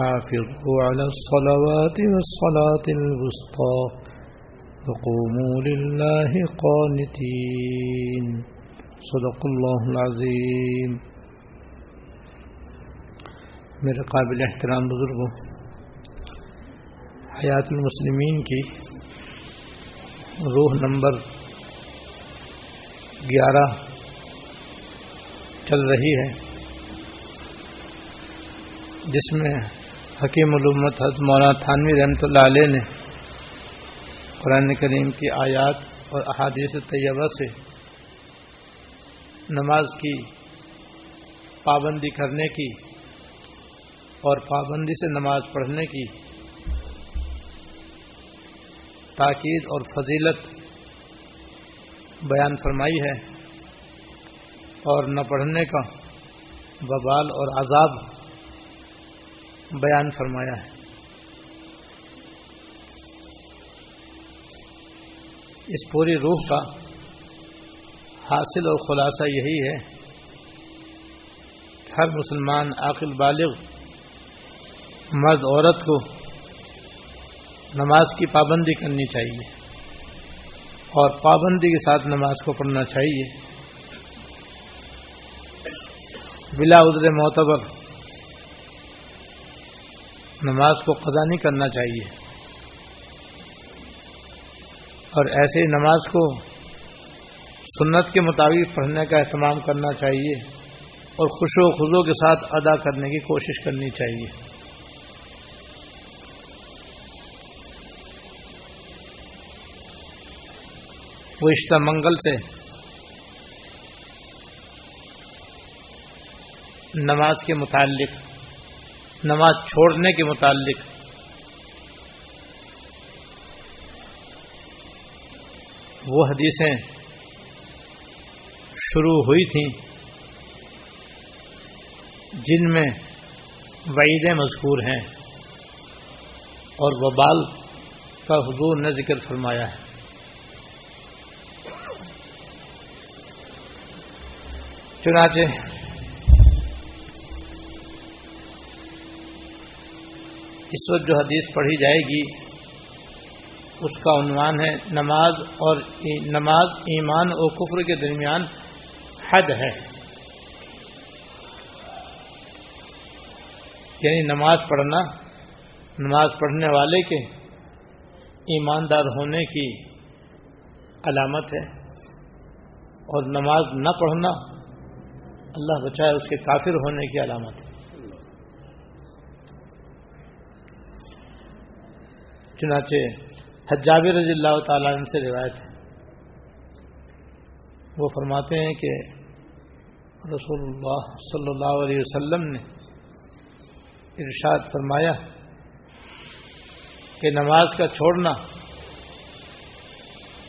حافظوا على الصلوات والصلاة الوسطى. وقوموا لله قانتين. صدق الله العظيم. میرے قابل احترام بزرگوں، حیات المسلمین کی روح نمبر گیارہ چل رہی ہے، جس میں حکیم علومت حضرت مولانا تھانوی رحمۃ اللہ علیہ نے قرآن کریم کی آیات اور احادیث طیبہ سے نماز کی پابندی کرنے کی اور پابندی سے نماز پڑھنے کی تاکید اور فضیلت بیان فرمائی ہے اور نہ پڑھنے کا وبال اور عذاب بیان فرمایا ہے۔ اس پوری روح کا حاصل اور خلاصہ یہی ہے کہ ہر مسلمان عاقل بالغ، مرد، عورت کو نماز کی پابندی کرنی چاہیے اور پابندی کے ساتھ نماز کو پڑھنا چاہیے۔ بلا عذر معتبر نماز کو قضا نہیں کرنا چاہیے۔ اور ایسے نماز کو سنت کے مطابق پڑھنے کا اہتمام کرنا چاہیے اور خوش و خزو کے ساتھ ادا کرنے کی کوشش کرنی چاہیے۔ وشتہ منگل سے نماز کے متعلق نماز چھوڑنے کے متعلق۔ وہ حدیثیں شروع ہوئی تھیں جن میں وعیدیں مذکور ہیں اور وبال کا حضور نے ذکر فرمایا ہے۔ چنانچہ اس وقت جو حدیث پڑھی جائے گی، اس کا عنوان ہے، نماز اور نماز ایمان اور کفر کے درمیان حد ہے۔ یعنی نماز پڑھنا، نماز پڑھنے والے کے ایماندار ہونے کی علامت ہے۔ اور نماز نہ پڑھنا، اللہ بچائے اس کے کافر ہونے کی علامت ہے۔ چنانچہ حجاب رضی اللہ تعالیٰ عنہ سے روایت ہے۔ وہ فرماتے ہیں کہ رسول اللہ صلی اللہ علیہ وسلم نے ارشاد فرمایا کہ نماز کا چھوڑنا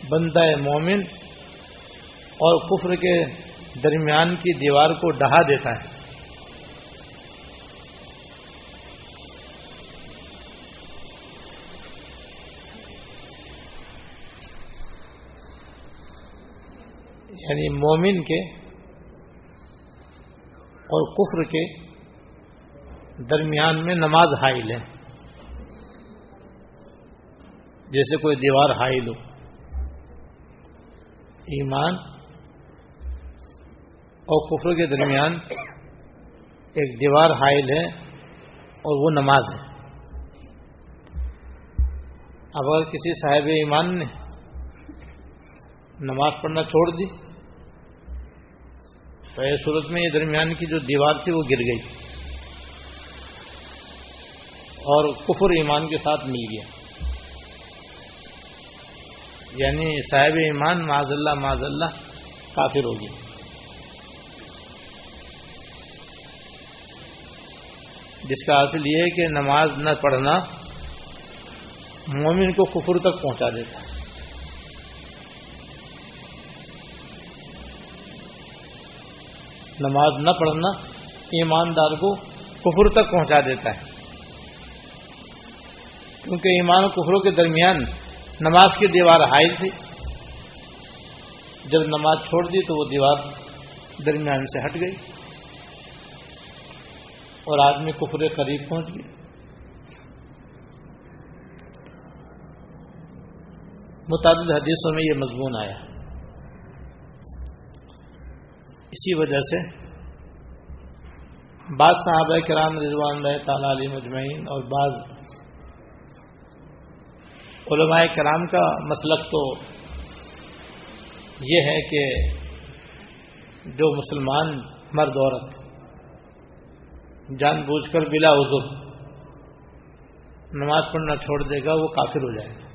بندہ مومن اور کفر کے درمیان کی دیوار کو ڈہا دیتا ہے۔ یعنی مومن کے اور کفر کے درمیان میں نماز حائل ہے۔ جیسے کوئی دیوار حائل ہو۔ ایمان اور کفر کے درمیان ایک دیوار حائل ہے اور وہ نماز ہے۔ اب اگر کسی صاحب ایمان نے نماز پڑھنا چھوڑ دی۔ تو صورت میں یہ درمیان کی جو دیوار تھی وہ گر گئی۔ اور کفر ایمان کے ساتھ مل گیا۔ یعنی صاحب ایمان معذ اللہ معذ اللہ کافر ہو گیا۔ جس کا حاصل یہ ہے کہ نماز نہ پڑھنا مومن کو کفر تک پہنچا دیتا ہے۔ نماز نہ پڑھنا ایماندار کو کفر تک پہنچا دیتا ہے۔ کیونکہ ایمان و کفروں کے درمیان نماز کی دیوار حائل تھی۔ جب نماز چھوڑ دی تو وہ دیوار درمیان سے ہٹ گئی۔ اور آدمی کفر قریب پہنچ گئی متعدد حدیثوں میں یہ مضمون آیا۔ اسی وجہ سے بعض صحابہ کرام رضوان اللہ تعالی علی مجمعین اور بعض علماء کرام کا مسلک تو یہ ہے کہ جو مسلمان مرد عورت جان بوجھ کر بلا عذر نماز پڑھنا چھوڑ دے گا، وہ کافر ہو جائے گا۔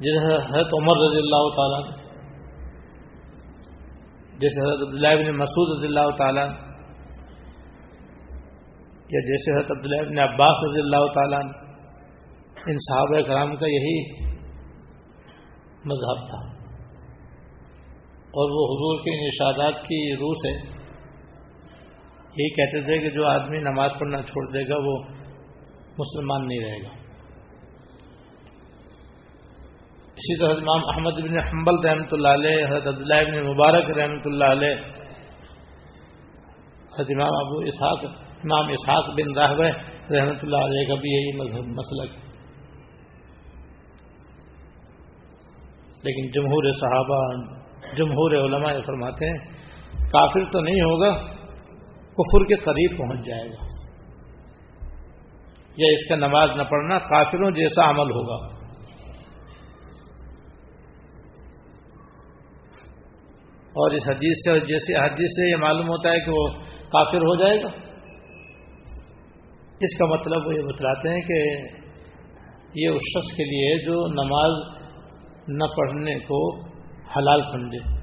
جیسے حضرت عمر رضی اللہ تعالیٰ جیسے حضرت عبداللہ بن مسعود رضی اللہ تعالیٰ یا جیسے حضرت عبداللہ بن عباس رضی اللہ تعالیٰ ان صحابہ کرام کا یہی مذہب تھا۔ اور وہ حضور کے ارشادات کی روح سے یہی کہتے تھے کہ جو آدمی نماز پڑھنا چھوڑ دے گا، وہ مسلمان نہیں رہے گا۔ اسی طرح امام احمد بن حنبل رحمۃ اللہ علیہ، حضرت عبداللہ بن مبارک رحمۃ اللہ علیہ، حضرت امام ابو اسحاق، امام اسحاق بن راہب رحمۃ اللہ علیہ کا بھی یہی مذہب مسلک لیکن جمہور صحابہ، جمہور علماء فرماتے ہیں، کافر تو نہیں ہوگا، کفر کے قریب پہنچ جائے گا۔ یا اس کا نماز نہ پڑھنا کافروں جیسا عمل ہوگا۔ اور اس حدیث سے جیسے حدیث سے یہ معلوم ہوتا ہے کہ وہ کافر ہو جائے گا۔ اس کا مطلب وہ یہ بتلاتے ہیں کہ یہ اس شخص کے لیے جو نماز نہ پڑھنے کو حلال سمجھے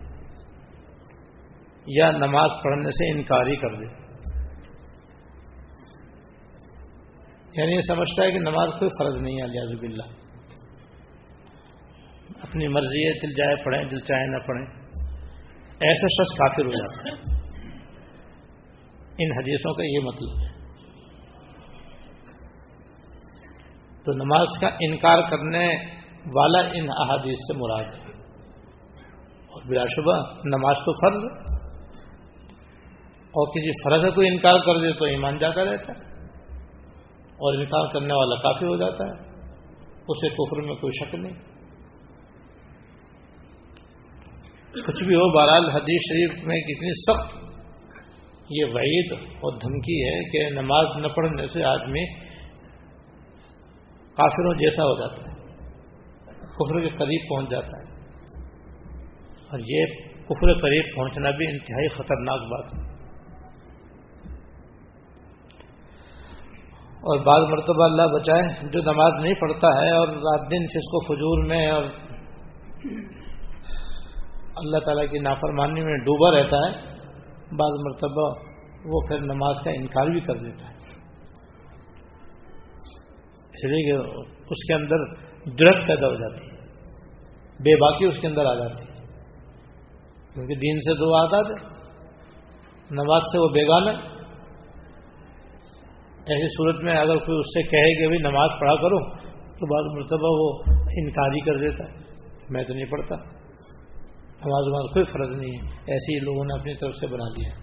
یا نماز پڑھنے سے انکاری کر دے۔ یعنی یہ سمجھتا ہے کہ نماز کوئی فرض نہیں ہے لیاز اللہ اپنی مرضی ہے، دل جائے پڑھیں، دل چاہے نہ پڑھیں۔ ایسا شخص کافر ہو جاتا ہے ان حدیثوں کا یہ مطلب ہے۔ تو نماز کا انکار کرنے والا ان احادیث سے مراد ہے۔ اور بلا شبہ نماز تو فرض ہے۔ اور کسی فرض ہے کوئی انکار کر دے تو ایمان جاتا رہتا ہے۔ اور انکار کرنے والا کافی ہو جاتا ہے۔ اسے کفر میں کوئی شک نہیں۔ کچھ بھی ہو، بہرحال حدیث شریف میں کتنی سخت یہ وعید اور دھمکی ہے کہ نماز نہ پڑھنے سے آدمی کافروں جیسا ہو جاتا ہے، کفر کے قریب پہنچ جاتا ہے۔ اور یہ کفر قریب پہنچنا بھی انتہائی خطرناک بات ہے۔ اور بعض مرتبہ اللہ بچائے، جو نماز نہیں پڑھتا ہے اور رات دن فسق و فجور میں اور اللہ تعالیٰ کی نافرمانی میں ڈوبا رہتا ہے، بعض مرتبہ وہ پھر نماز کا انکار بھی کر دیتا ہے۔ اس لیے کہ اس کے اندر جرت پیدا ہو جاتی ہے، بے باقی اس کے اندر آ جاتی ہے۔ کیونکہ دین سے دو آزاد ہے نماز سے وہ بیگان ہے ایسی صورت میں اگر کوئی اس سے کہے کہ بھائی نماز پڑھا کرو، تو بعض مرتبہ وہ انکار ہی کر دیتا ہے، میں تو نہیں پڑھتا۔ نماز نماز کوئی فرض نہیں ہے۔ ایسے ہی لوگوں نے اپنی طرف سے بنا لیا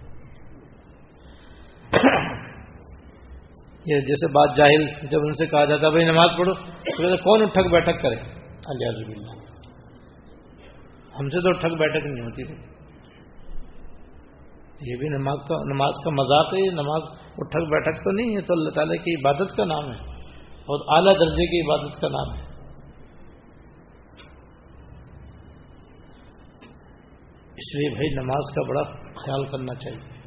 یہ جیسے بات جاہل جب ان سے کہا جاتا بھائی نماز پڑھو، تو کون اٹھک بیٹھک کرے؟ الجاز بلّہ ہم سے تو اٹھک بیٹھک نہیں ہوتی یہ بھی نماز کا نماز کا مذاق ہے، یہ نماز اٹھک بیٹھک تو نہیں ہے تو اللہ تعالیٰ کی عبادت کا نام ہے اور اعلیٰ درجے کی عبادت کا نام ہے۔ اس لیے بھائی نماز کا بڑا خیال کرنا چاہیے۔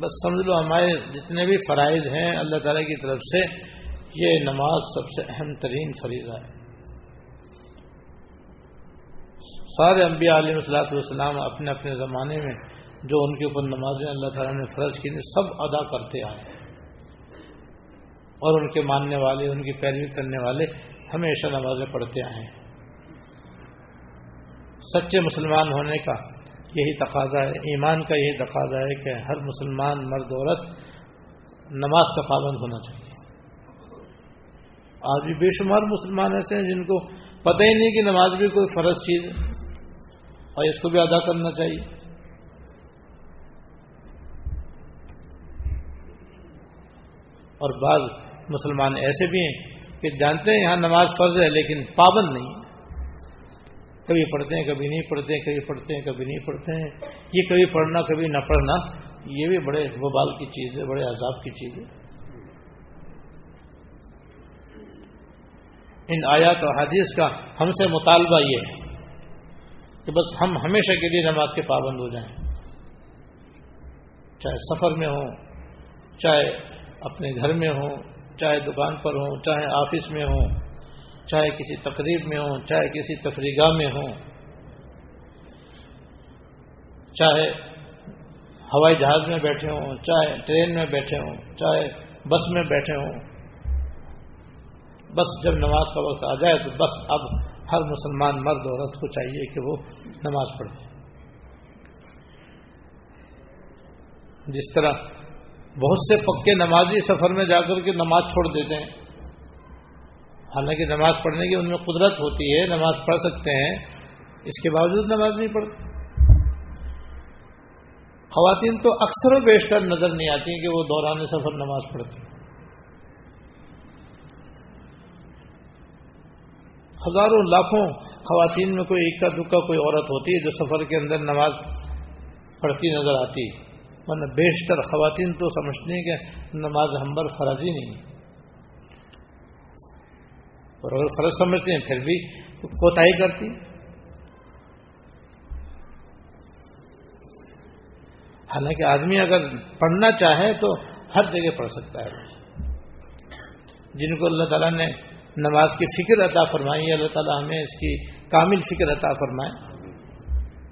بس سمجھ لو ہمارے جتنے بھی فرائض ہیں اللہ تعالیٰ کی طرف سے، یہ نماز سب سے اہم ترین فریضہ ہے۔ سارے انبیاء علیہ السلاۃ والسلام اپنے اپنے زمانے میں جو ان کے اوپر نمازیں اللہ تعالیٰ نے فرض کی سب ادا کرتے آئے ہیں۔ اور ان کے ماننے والے، ان کی پیروی کرنے والے ہمیشہ نمازیں پڑھتے آئے ہیں۔ سچے مسلمان ہونے کا یہی تقاضا ہے، ایمان کا یہی تقاضا ہے کہ ہر مسلمان، مرد، عورت نماز کا پابند ہونا چاہیے۔ آج بھی بے شمار مسلمان ایسے ہیں جن کو پتہ ہی نہیں کہ نماز بھی کوئی فرض چیز ہے اور اس کو بھی ادا کرنا چاہیے۔ اور بعض مسلمان ایسے بھی ہیں کہ جانتے ہیں یہاں نماز فرض ہے لیکن پابند نہیں۔ کبھی پڑھتے ہیں، کبھی نہیں پڑھتے ہیں، کبھی پڑھتے ہیں، کبھی نہیں پڑھتے ہیں۔ یہ کبھی پڑھنا، کبھی نہ پڑھنا، یہ بھی بڑے وبال کی چیز ہے، بڑے عذاب کی چیز ہے۔ ان آیات و حدیث کا ہم سے مطالبہ یہ ہے کہ بس ہم ہمیشہ کے لیے نماز کے پابند ہو جائیں۔ چاہے سفر میں ہوں، چاہے اپنے گھر میں ہوں، چاہے دکان پر ہوں، چاہے آفس میں ہوں چاہے کسی تقریب میں ہوں، چاہے کسی تفریح میں ہوں، چاہے ہوائی جہاز میں بیٹھے ہوں، چاہے ٹرین میں بیٹھے ہوں، چاہے بس میں بیٹھے ہوں۔ بس جب نماز کا وقت آ جائے تو بس اب ہر مسلمان مرد، عورت کو چاہیے کہ وہ نماز پڑھے۔ جس طرح بہت سے پکے نمازی سفر میں جا کر کے نماز چھوڑ دیتے ہیں حالانکہ نماز پڑھنے کی ان میں قدرت ہوتی ہے، نماز پڑھ سکتے ہیں، اس کے باوجود نماز نہیں پڑھتے۔ خواتین تو اکثر و بیشتر نظر نہیں آتی کہ وہ دوران سفر نماز پڑھتی ہزاروں لاکھوں خواتین میں کوئی اکا دکا کوئی عورت ہوتی ہے جو سفر کے اندر نماز پڑھتی نظر آتی ورنہ بیشتر خواتین تو سمجھتے ہیں کہ نماز ہمبر فراضی نہیں اور اگر فرض سمجھتے ہیں، پھر بھی کوتا کرتی۔ حالانکہ آدمی اگر پڑھنا چاہے تو ہر جگہ پڑھ سکتا ہے۔ جن کو اللہ تعالیٰ نے نماز کی فکر عطا فرمائی، اللہ تعالیٰ ہمیں اس کی کامل فکر عطا فرمائے۔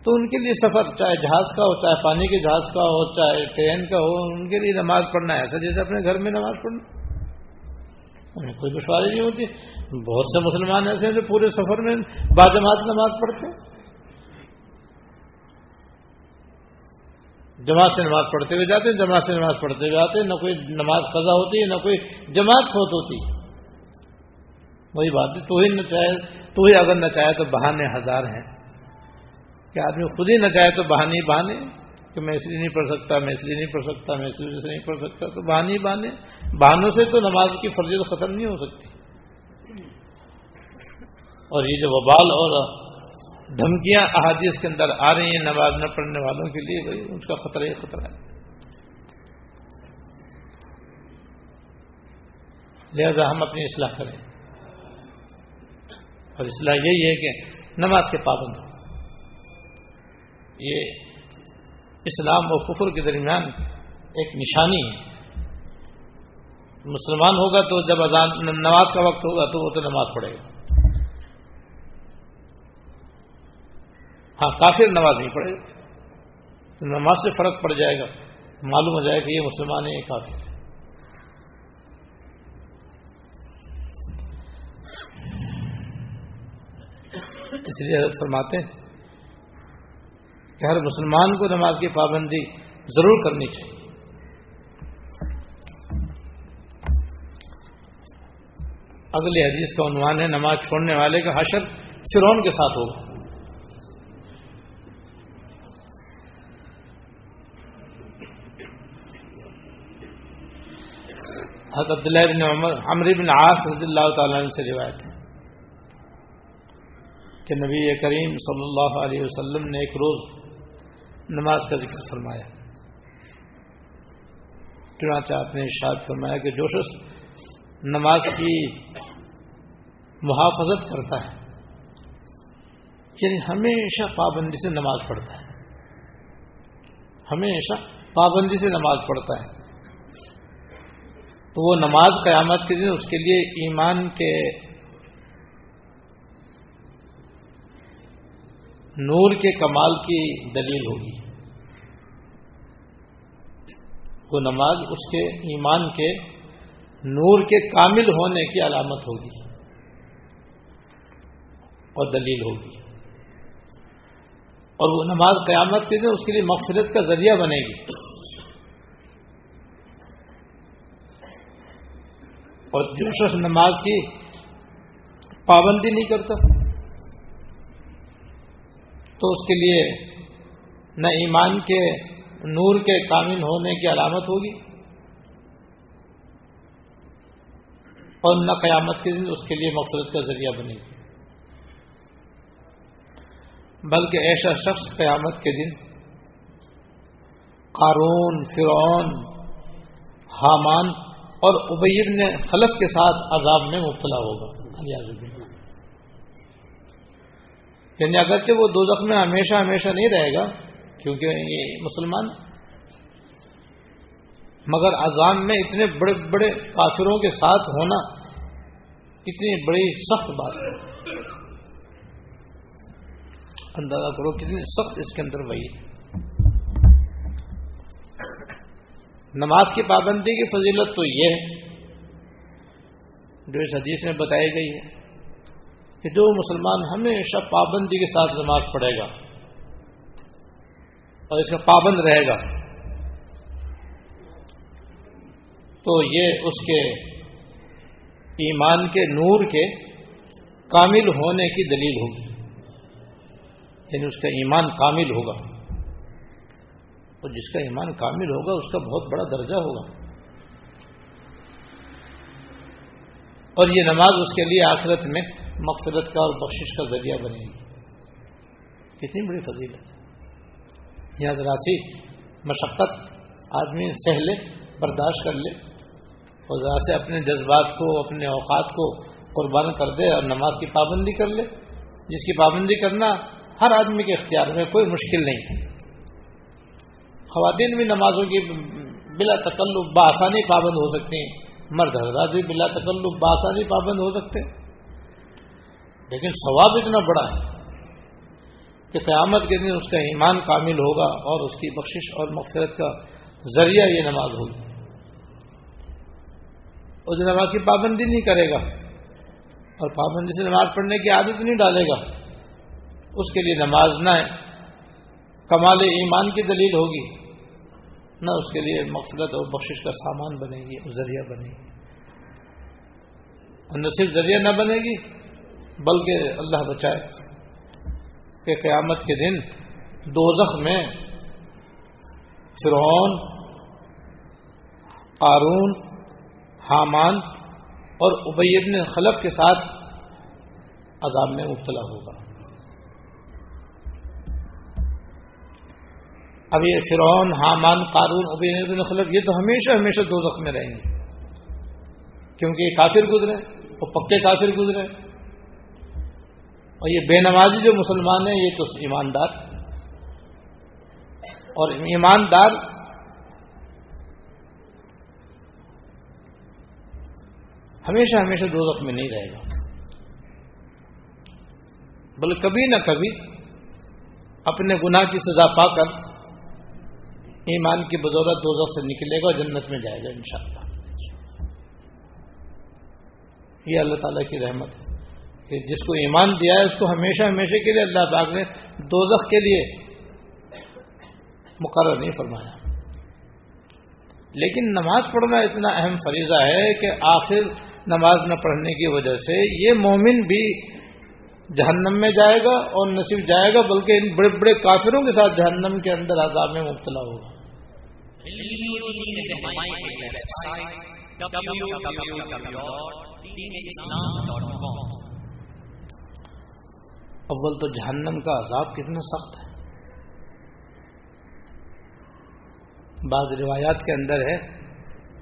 تو ان کے لیے سفر، چاہے جہاز کا ہو، چاہے پانی کے جہاز کا ہو، چاہے ٹرین کا ہو، ان کے لیے نماز پڑھنا ہے۔ ایسا جیسے اپنے گھر میں نماز پڑھنا۔ انہیں کوئی دشواری نہیں ہوتی۔ بہت سے مسلمان ایسے ہیں جو پورے سفر میں باجماعت نماز پڑھتے جماعت سے نماز پڑھتے ہوئے جاتے ہیں، جماعت سے نماز پڑھتے ہوئے آتے ہیں، نہ کوئی نماز قضا ہوتی ہے، نہ کوئی جماعت فوت ہوتی وہی بات ہے، تو ہی نہ چاہے تو ہی اگر نہ چاہے تو بہانے ہزار ہیں۔ کہ آدمی خود ہی نہ چاہے تو بہانے بہانے، کہ میں اس لیے نہیں پڑھ سکتا، میں اس لیے نہیں پڑھ سکتا، میں اس لیے سے نہیں پڑھ سکتا، تو بہانے بہانے۔ بہانوں سے تو نماز کی فرضیت ختم نہیں ہو سکتی۔ اور یہ جو وبال اور دھمکیاں احادیث کے اندر آ رہی ہیں نماز نہ پڑھنے والوں کے لیے، بھائی اس کا خطرہ ہی خطرہ ہے۔ لہذا ہم اپنی اصلاح کریں۔ اور اصلاح یہی ہے کہ نماز کے پابند ہو یہ اسلام و کفر کے درمیان ایک نشانی ہے۔ مسلمان ہوگا تو جب اذان، نماز کا وقت ہوگا تو وہ تو نماز پڑھے گا۔ ہاں کافر نماز نہیں پڑھے۔ تو نماز سے فرق پڑ جائے گا۔ معلوم ہو جائے کہ یہ مسلمان ہے یہ کافر ہے اس لیے حضرت فرماتے ہیں کہ ہر مسلمان کو نماز کی پابندی ضرور کرنی چاہیے۔ اگلی حدیث کا عنوان ہے، نماز چھوڑنے والے کا حشر فرون کے ساتھ ہوگا۔ حضرت عبداللہ بن عمر عمر بن عاص رضی اللہ تعالیٰ عنہ سے روایت ہے کہ نبی کریم صلی اللہ علیہ وسلم نے ایک روز نماز کا ذکر فرمایا۔ چنانچہ آپ نے ارشاد فرمایا کہ جو شخص نماز کی محافظت کرتا ہے یعنی ہمیشہ پابندی سے نماز پڑھتا ہے۔ ہمیشہ پابندی سے نماز پڑھتا ہے۔ تو وہ نماز قیامت کے دن اس کے لیے ایمان کے نور کے کمال کی دلیل ہوگی۔ وہ نماز اس کے ایمان کے نور کے کامل ہونے کی علامت ہوگی اور دلیل ہوگی۔ اور وہ نماز قیامت کے دن اس کے لیے مغفرت کا ذریعہ بنے گی۔ اور جو شخص نماز کی پابندی نہیں کرتا، تو اس کے لیے نہ ایمان کے نور کے کامل ہونے کی علامت ہوگی اور نہ قیامت کے دن اس کے لیے مقصد کا ذریعہ بنے گی۔ بلکہ ایسا شخص قیامت کے دن قارون، فرعون، حامان اور ابیر نے خلف کے ساتھ عذاب میں مبتلا ہوگا۔ یعنی اگرچہ وہ دو میں ہمیشہ ہمیشہ نہیں رہے گا، کیونکہ یہ مسلمان۔ مگر عذاب میں اتنے بڑے بڑے کافروں کے ساتھ ہونا اتنی بڑی سخت بات ہے۔ اندازہ کرو کتنی سخت اس کے اندر وہی ہے۔ نماز کی پابندی کی فضیلت تو یہ ہے جو اس حدیث میں بتائی گئی ہے کہ جو مسلمان ہمیشہ پابندی کے ساتھ نماز پڑھے گا اور اس کا پابند رہے گا، تو یہ اس کے ایمان کے نور کے کامل ہونے کی دلیل ہوگی یعنی اس کا ایمان کامل ہوگا۔ اور جس کا ایمان کامل ہوگا، اس کا بہت بڑا درجہ ہوگا۔ اور یہ نماز اس کے لیے آخرت میں مقصرت کا اور بخشش کا ذریعہ بنے گی۔ کتنی بڑی فضیلت۔ یہاں ذراسی مشقت، آدمی سہ لے، برداشت کر لے۔ اور ذرا سے اپنے جذبات کو، اپنے اوقات کو قربان کر دے اور نماز کی پابندی کر لے۔ جس کی پابندی کرنا ہر آدمی کے اختیار میں کوئی مشکل نہیں۔ ہے خواتین بھی نمازوں کی بلا تکلب بآسانی پابند ہو سکتے ہیں۔ مرد حضرات بھی بلا تکلب بآسانی پابند ہو سکتے ہیں۔ لیکن ثواب اتنا بڑا ہے کہ قیامت کے دن اس کا ایمان کامل ہوگا اور اس کی بخشش اور مقصد کا ذریعہ یہ نماز ہوگی۔ اور جو نماز کی پابندی نہیں کرے گا اور پابندی سے نماز پڑھنے کی عادت نہیں ڈالے گا، اس کے لیے نماز نہ کمال ایمان کی دلیل ہوگی۔ نہ اس کے لیے مقصد اور بخشش کا سامان بنے گی، ذریعہ بنے گی۔ اور نہ صرف ذریعہ نہ بنے گی، بلکہ اللہ بچائے۔ کہ قیامت کے دن دو میں فرعون قارون حامان اور ابیب نے خلف کے ساتھ عذاب میں مبتلا ہوگا۔ اب یہ فرعون، حامان، قارون ابین خلف، یہ تو ہمیشہ ہمیشہ دو میں رہیں گے۔ کیونکہ یہ کافر گزرے، وہ پکے کافر گزرے۔ اور یہ بے نمازی جو مسلمان ہیں، یہ تو ایماندار۔ اور ایماندار ہمیشہ ہمیشہ دو میں نہیں رہے گا۔ بلکہ کبھی نہ کبھی اپنے گناہ کی سزا پا کر ایمان کی بدولت دو سے نکلے گا اور جنت میں جائے گا انشاءاللہ۔ یہ اللہ تعالیٰ کی رحمت ہے کہ جس کو ایمان دیا ہے، اس کو ہمیشہ ہمیشہ کے لیے اللہ پاک نے دو کے لیے مقرر نہیں فرمایا۔ لیکن نماز پڑھنا اتنا اہم فریضہ ہے کہ آخر نماز نہ پڑھنے کی وجہ سے یہ مومن بھی جہنم میں جائے گا اور نصیب جائے گا، بلکہ ان بڑے بڑے کافروں کے ساتھ جہنم کے اندر عذاب میں مبتلا ہوگا۔ اول تو جہنم کا عذاب کتنا سخت ہے۔ بعض روایات کے اندر ہے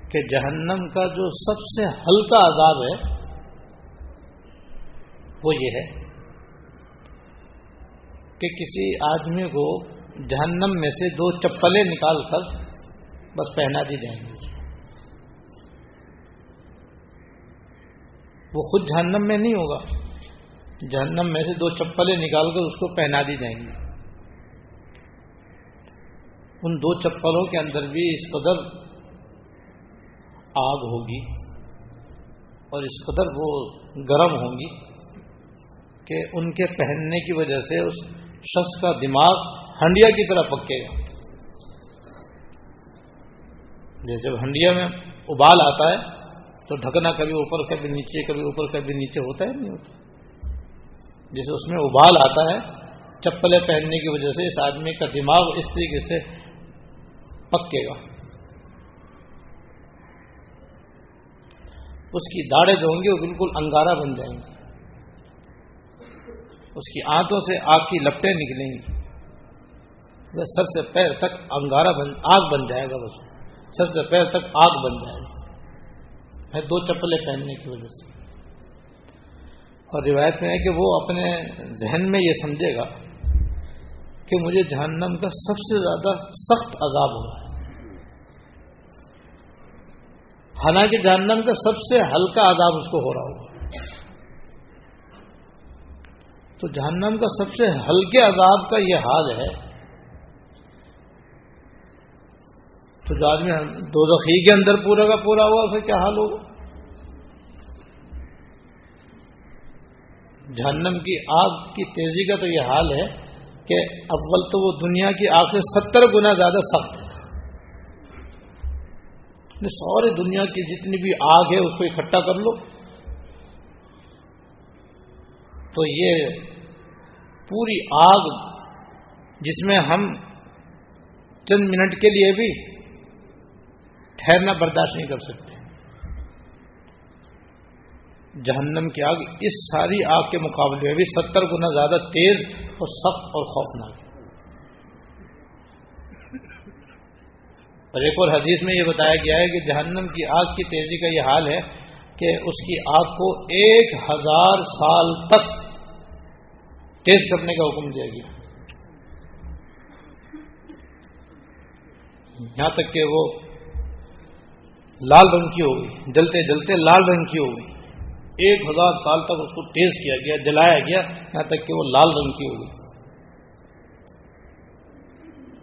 کہ جہنم کا جو سب سے ہلکا عذاب ہے، وہ یہ ہے کہ کسی آدمی کو جہنم میں سے دو چپلیں نکال کر بس پہنا دی جائیں گی۔ وہ خود جہنم میں نہیں ہوگا۔ جہنم میں سے دو چپلیں نکال کر اس کو پہنا دی جائیں گی۔ ان دو چپلوں کے اندر بھی اس قدر آگ ہوگی اور اس قدر وہ گرم ہوں گی کہ ان کے پہننے کی وجہ سے اس شخص کا دماغ ہنڈیا کی طرح پکے گا۔ جیسے ہنڈیا میں ابال آتا ہے، تو ڈھکنا کبھی اوپر، کبھی نیچے، کبھی اوپر، کبھی نیچے ہوتا ہے، نہیں ہوتا۔ جیسے اس میں ابال آتا ہے، چپلیں پہننے کی وجہ سے اس آدمی کا دماغ اس طریقے سے پکے گا۔ اس کی داڑیں جو ہوں گی وہ بالکل انگارا بن جائیں گی۔ اس کی آنتوں سے آگ کی لپٹیں نکلیں گی۔ وہ سر سے پیر تک انگارا بن، آگ بن جائے گا بس۔ سر سے پیر تک آگ بن جائے گا ہے دو چپلیں پہننے کی وجہ سے۔ اور روایت میں ہے کہ وہ اپنے ذہن میں یہ سمجھے گا کہ مجھے جہنم کا سب سے زیادہ سخت عذاب ہو رہا ہے۔ حالانکہ جہنم کا سب سے ہلکا عذاب اس کو ہو رہا ہوگا۔ تو جہنم کا سب سے ہلکے عذاب کا یہ حال ہے تو جو آدمی دو دخی کے اندر پورا کا پورا ہوا اسے کیا حال ہوگا؟ جہنم کی آگ کی تیزی کا تو یہ حال ہے کہ اول تو وہ دنیا کی آگ سے ستر گنا زیادہ سخت ہے۔ یعنی ساری دنیا کی جتنی بھی آگ ہے، اس کو اکٹھا کر لو۔ تو یہ پوری آگ جس میں ہم چند منٹ کے لیے بھی ٹھہرنا برداشت نہیں کر سکتے۔ جہنم کی آگ، اس ساری آگ کے مقابلے میں بھی ستر گنا زیادہ تیز اور سخت اور خوفناک۔ اور ایک اور حدیث میں یہ بتایا گیا ہے کہ جہنم کی آگ کی تیزی کا یہ حال ہے کہ اس کی آگ کو ایک ہزار سال تک تیز کرنے کا حکم دیا گیا۔ یہاں تک کہ وہ لال رنگ کی ہو گئی، جلتے جلتے لال رنگ کی ہو گئی۔ ایک ہزار سال تک اس کو تیز کیا گیا، جلایا گیا، یہاں تک کہ وہ لال رنگ کی ہو گئی۔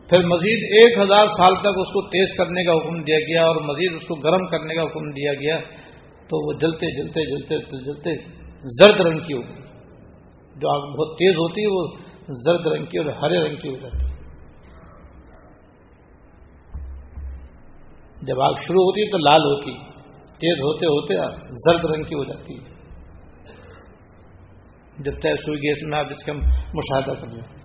پھر مزید ایک ہزار سال تک اس کو تیز کرنے کا حکم دیا گیا اور مزید اس کو گرم کرنے کا حکم دیا گیا، تو وہ جلتے جلتے جلتے جلتے زرد رنگ کی ہو گئی۔ جو آگ بہت تیز ہوتی ہے، وہ زرد رنگ کی اور ہرے رنگ کی ہو جاتی جب آگ شروع ہوتی ہے تو لال ہوتی تیز ہوتے ہوتے زرد رنگ کی ہو جاتی ہے۔ جب طے سوئی گیس میں آپ اس کا مشاہدہ کر لیں۔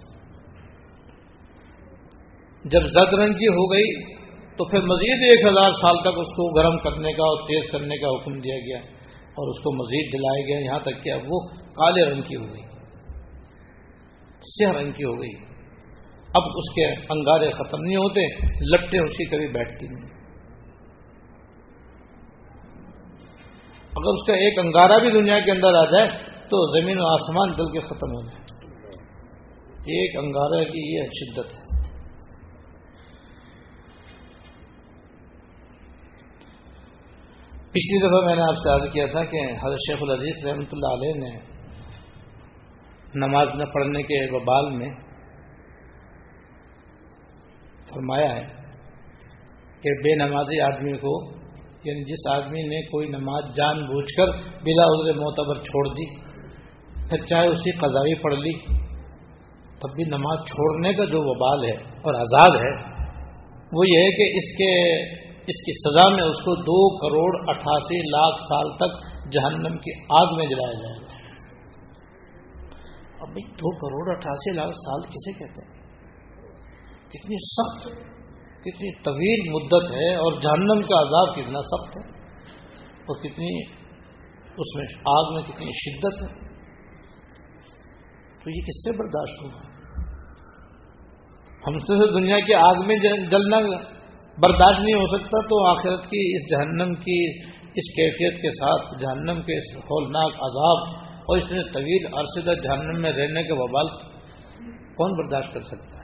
جب زرد رنگ کی ہو گئی تو پھر مزید ایک ہزار سال تک اس کو گرم کرنے کا اور تیز کرنے کا حکم دیا گیا اور اس کو مزید جلایا گیا یہاں تک کہ اب وہ کالے رنگ کی ہو گئی، سیاہ رنگ کی ہو گئی۔ اب اس کے انگارے ختم نہیں ہوتے لٹے اس کی کبھی بیٹھتی نہیں اگر اس کا ایک انگارہ بھی دنیا کے اندر آ جائے تو زمین و آسمان جل کے ختم ہو جائے۔ ایک انگارہ کی یہ شدت ہے۔ پچھلی دفعہ میں نے آپ سے عرض کیا تھا کہ حضرت شیخ العزیز رحمۃ اللہ علیہ نے نماز نہ پڑھنے کے وبال میں فرمایا ہے کہ بے نمازی آدمی کو یعنی جس آدمی نے کوئی نماز جان بوجھ کر بلا عذر معتبر چھوڑ دی، پھر چاہے اسی قضائی پڑھ لی، تب بھی نماز چھوڑنے کا جو وبال ہے اور آزاد ہے، وہ یہ ہے کہ اس کے، اس کی سزا میں اس کو دو کروڑ اٹھاسی لاکھ سال تک جہنم کی آگ میں جلایا جائے۔ گا اب بھائی، دو کروڑ اٹھاسی لاکھ سال کسے کہتے ہیں؟ کتنی سخت کتنی طویل مدت ہے اور جہنم کا عذاب کتنا سخت ہے اور کتنی اس میں آگ میں کتنی شدت ہے۔ تو یہ کس سے برداشت ہوگا ہم سے دنیا کی آگ میں جلنا برداشت نہیں ہو سکتا تو آخرت کی اس جہنم کی اس کیفیت کے ساتھ جہنم کے اس ہولناک عذاب اور اس میں طویل عرصے تک جہنم میں رہنے کے وبال کون برداشت کر سکتا ہے؟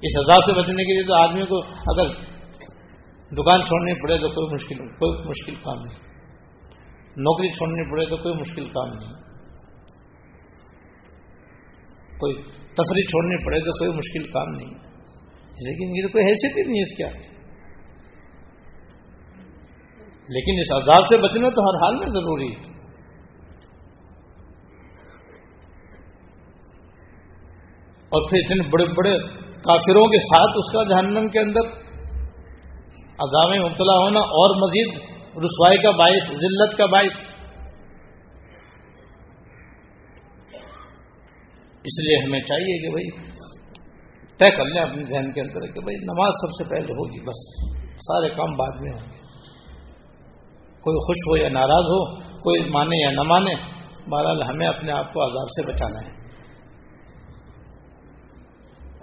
اس عذاب سے بچنے کے لیے تو آدمی کو اگر دکان چھوڑنی پڑے تو کوئی مشکل کوئی مشکل کام نہیں۔ نوکری چھوڑنی پڑے تو کوئی مشکل کام نہیں۔ کوئی تفریح چھوڑنی پڑے تو کوئی مشکل کام نہیں۔ لیکن یہ تو کوئی حیثیت ہی نہیں ہے اس کیا لیکن اس عذاب سے بچنا تو ہر حال میں ضروری ہے۔ اور پھر اتنے بڑے بڑے کافروں کے ساتھ اس کا جہنم کے اندر عذاب مبتلا ہونا اور مزید رسوائی کا باعث، ذلت کا باعث۔ اس لیے ہمیں چاہیے کہ بھائی طے کر لیں اپنے ذہن کے اندر کہ بھائی نماز سب سے پہلے ہوگی، بس سارے کام بعد میں ہوں گے۔ کوئی خوش ہو یا ناراض ہو، کوئی مانے یا نہ مانے، بہرحال ہمیں اپنے آپ کو عذاب سے بچانا ہے۔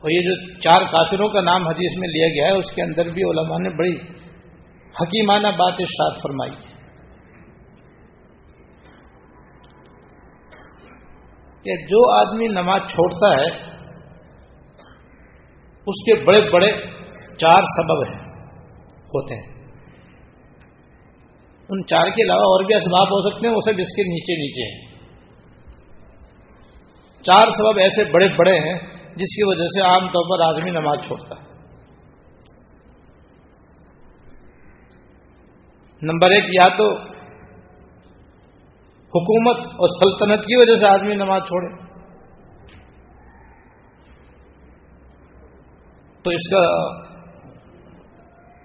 اور یہ جو چار کافروں کا نام حدیث میں لیا گیا ہے، اس کے اندر بھی علماء نے بڑی حکیمانہ بات ارشاد فرمائی ہے۔ کہ جو آدمی نماز چھوڑتا ہے، اس کے بڑے بڑے چار سبب ہیں، ہوتے ہیں۔ ان چار کے علاوہ اور بھی اسباب ہو سکتے ہیں، وہ سب اس کے نیچے نیچے ہیں۔ چار سبب ایسے بڑے بڑے ہیں جس کی وجہ سے عام طور پر آدمی نماز چھوڑتا ہے۔ نمبر ایک، یا تو حکومت اور سلطنت کی وجہ سے آدمی نماز چھوڑے۔ تو اس کا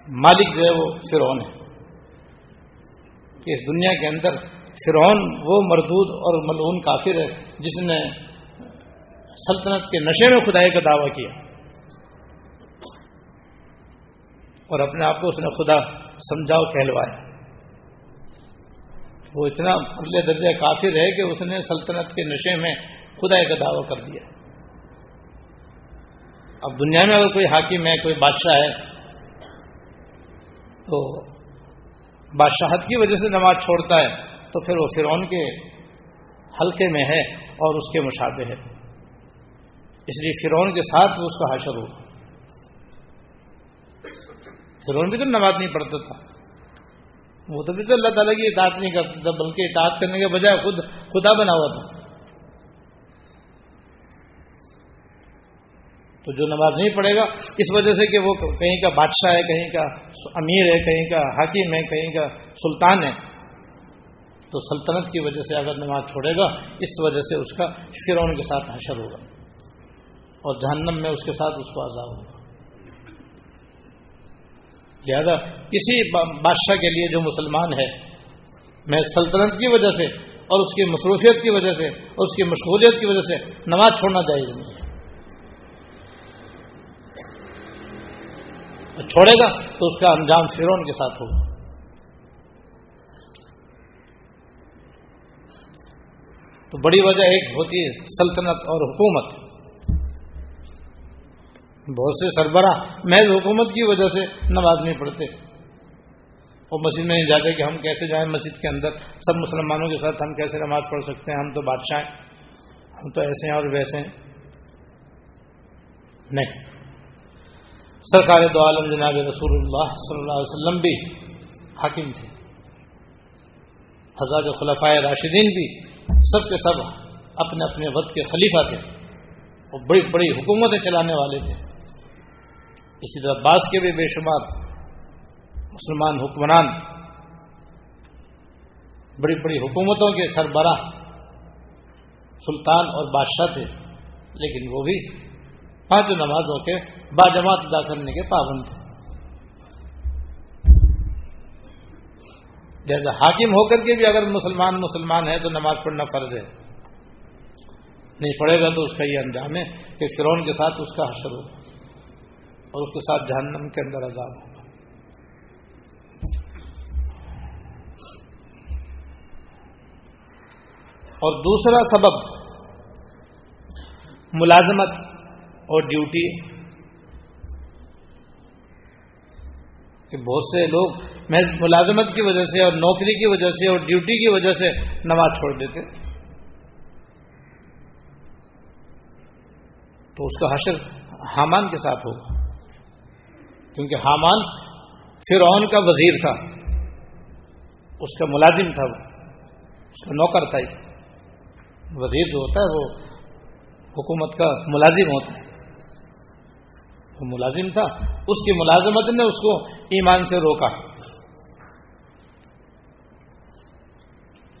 مالک جو ہے وہ فرعون ہے۔ کہ اس دنیا کے اندر فرعون وہ مردود اور ملعون کافر ہے جس نے سلطنت کے نشے میں خدائی کا دعویٰ کیا۔ اور اپنے آپ کو اس نے خدا سمجھاؤ کہلوایا۔ وہ اتنا اگلے درجہ کافر ہے کہ اس نے سلطنت کے نشے میں خدا کا دعویٰ کر دیا۔ اب دنیا میں اگر کوئی حاکم ہے، کوئی بادشاہ ہے، تو بادشاہت کی وجہ سے نماز چھوڑتا ہے، تو پھر وہ فرعون کے حلقے میں ہے اور اس کے مشابے ہے۔ اس لیے فرعون کے ساتھ وہ اس کا حشر ہو۔ فرعون بھی تو نماز نہیں پڑھتا تھا۔ وہ تو بھی تو اللہ تعالیٰ کی اطاعت نہیں کرتا تھا، بلکہ اطاعت کرنے کے بجائے خود، خدا بنا ہوا تھا۔ تو جو نماز نہیں پڑھے گا، اس وجہ سے کہ وہ کہیں کا بادشاہ ہے، کہیں کا امیر ہے، کہیں کا حاکم ہے، کہیں کا سلطان ہے۔ تو سلطنت کی وجہ سے اگر نماز چھوڑے گا، اس وجہ سے اس کا فرعون کے ساتھ حشر ہوگا۔ اور جہنم میں اس کے ساتھ اس کو عذاب ہوگا۔ لہذا کسی بادشاہ کے لیے جو مسلمان ہے، میں سلطنت کی وجہ سے اور اس کی مصروفیت کی وجہ سے اور اس کی مشغولیت کی وجہ سے نماز چھوڑنا چاہیے نہیں چھوڑے گا تو اس کا انجام فرون کے ساتھ ہوگا۔ تو بڑی وجہ ایک ہوتی ہے سلطنت اور حکومت۔ بہت سے سربراہ محض حکومت کی وجہ سے نماز نہیں پڑھتے۔ وہ مسجد میں نہیں جاتے کہ ہم کیسے جائیں مسجد کے اندر؟ سب مسلمانوں کے ساتھ ہم کیسے نماز پڑھ سکتے ہیں؟ ہم تو بادشاہ ہیں۔ ہم تو ایسے ہیں اور ویسے ہیں۔ نہیں۔ سرکار دو عالم جناب رسول اللہ صلی اللہ علیہ وسلم بھی حاکم تھے۔ حضرت خلفائے راشدین بھی سب کے سب اپنے اپنے وقت کے خلیفہ تھے۔ وہ بڑی بڑی حکومتیں چلانے والے تھے۔ اسی طرح بعض کے بھی بے شمار مسلمان حکمران بڑی بڑی حکومتوں کے سربراہ سلطان اور بادشاہ تھے، لیکن وہ بھی پانچ نمازوں کے باجماعت ادا کرنے کے پابند تھے۔ جیسے حاکم ہو کر کے بھی اگر مسلمان مسلمان ہے تو نماز پڑھنا فرض ہے۔ نہیں پڑے گا تو اس کا یہ انجام ہے کہ فرون کے ساتھ اس کا حشر ہوگا۔ اور اس کے ساتھ جہنم کے اندر عذاب ہوگا۔ اور دوسرا سبب ملازمت اور ڈیوٹی کہ بہت سے لوگ محض ملازمت کی وجہ سے اور نوکری کی وجہ سے اور ڈیوٹی کی وجہ سے نماز چھوڑ دیتے۔ تو اس کا حشر حامان کے ساتھ ہوگا۔ کیونکہ حامان فرعون کا وزیر تھا۔ اس کا ملازم تھا وہ۔ اس کا نوکر تھا وزیر جو ہوتا ہے وہ حکومت کا ملازم ہوتا ہے۔ وہ ملازم تھا۔ اس کی ملازمت نے اس کو ایمان سے روکا۔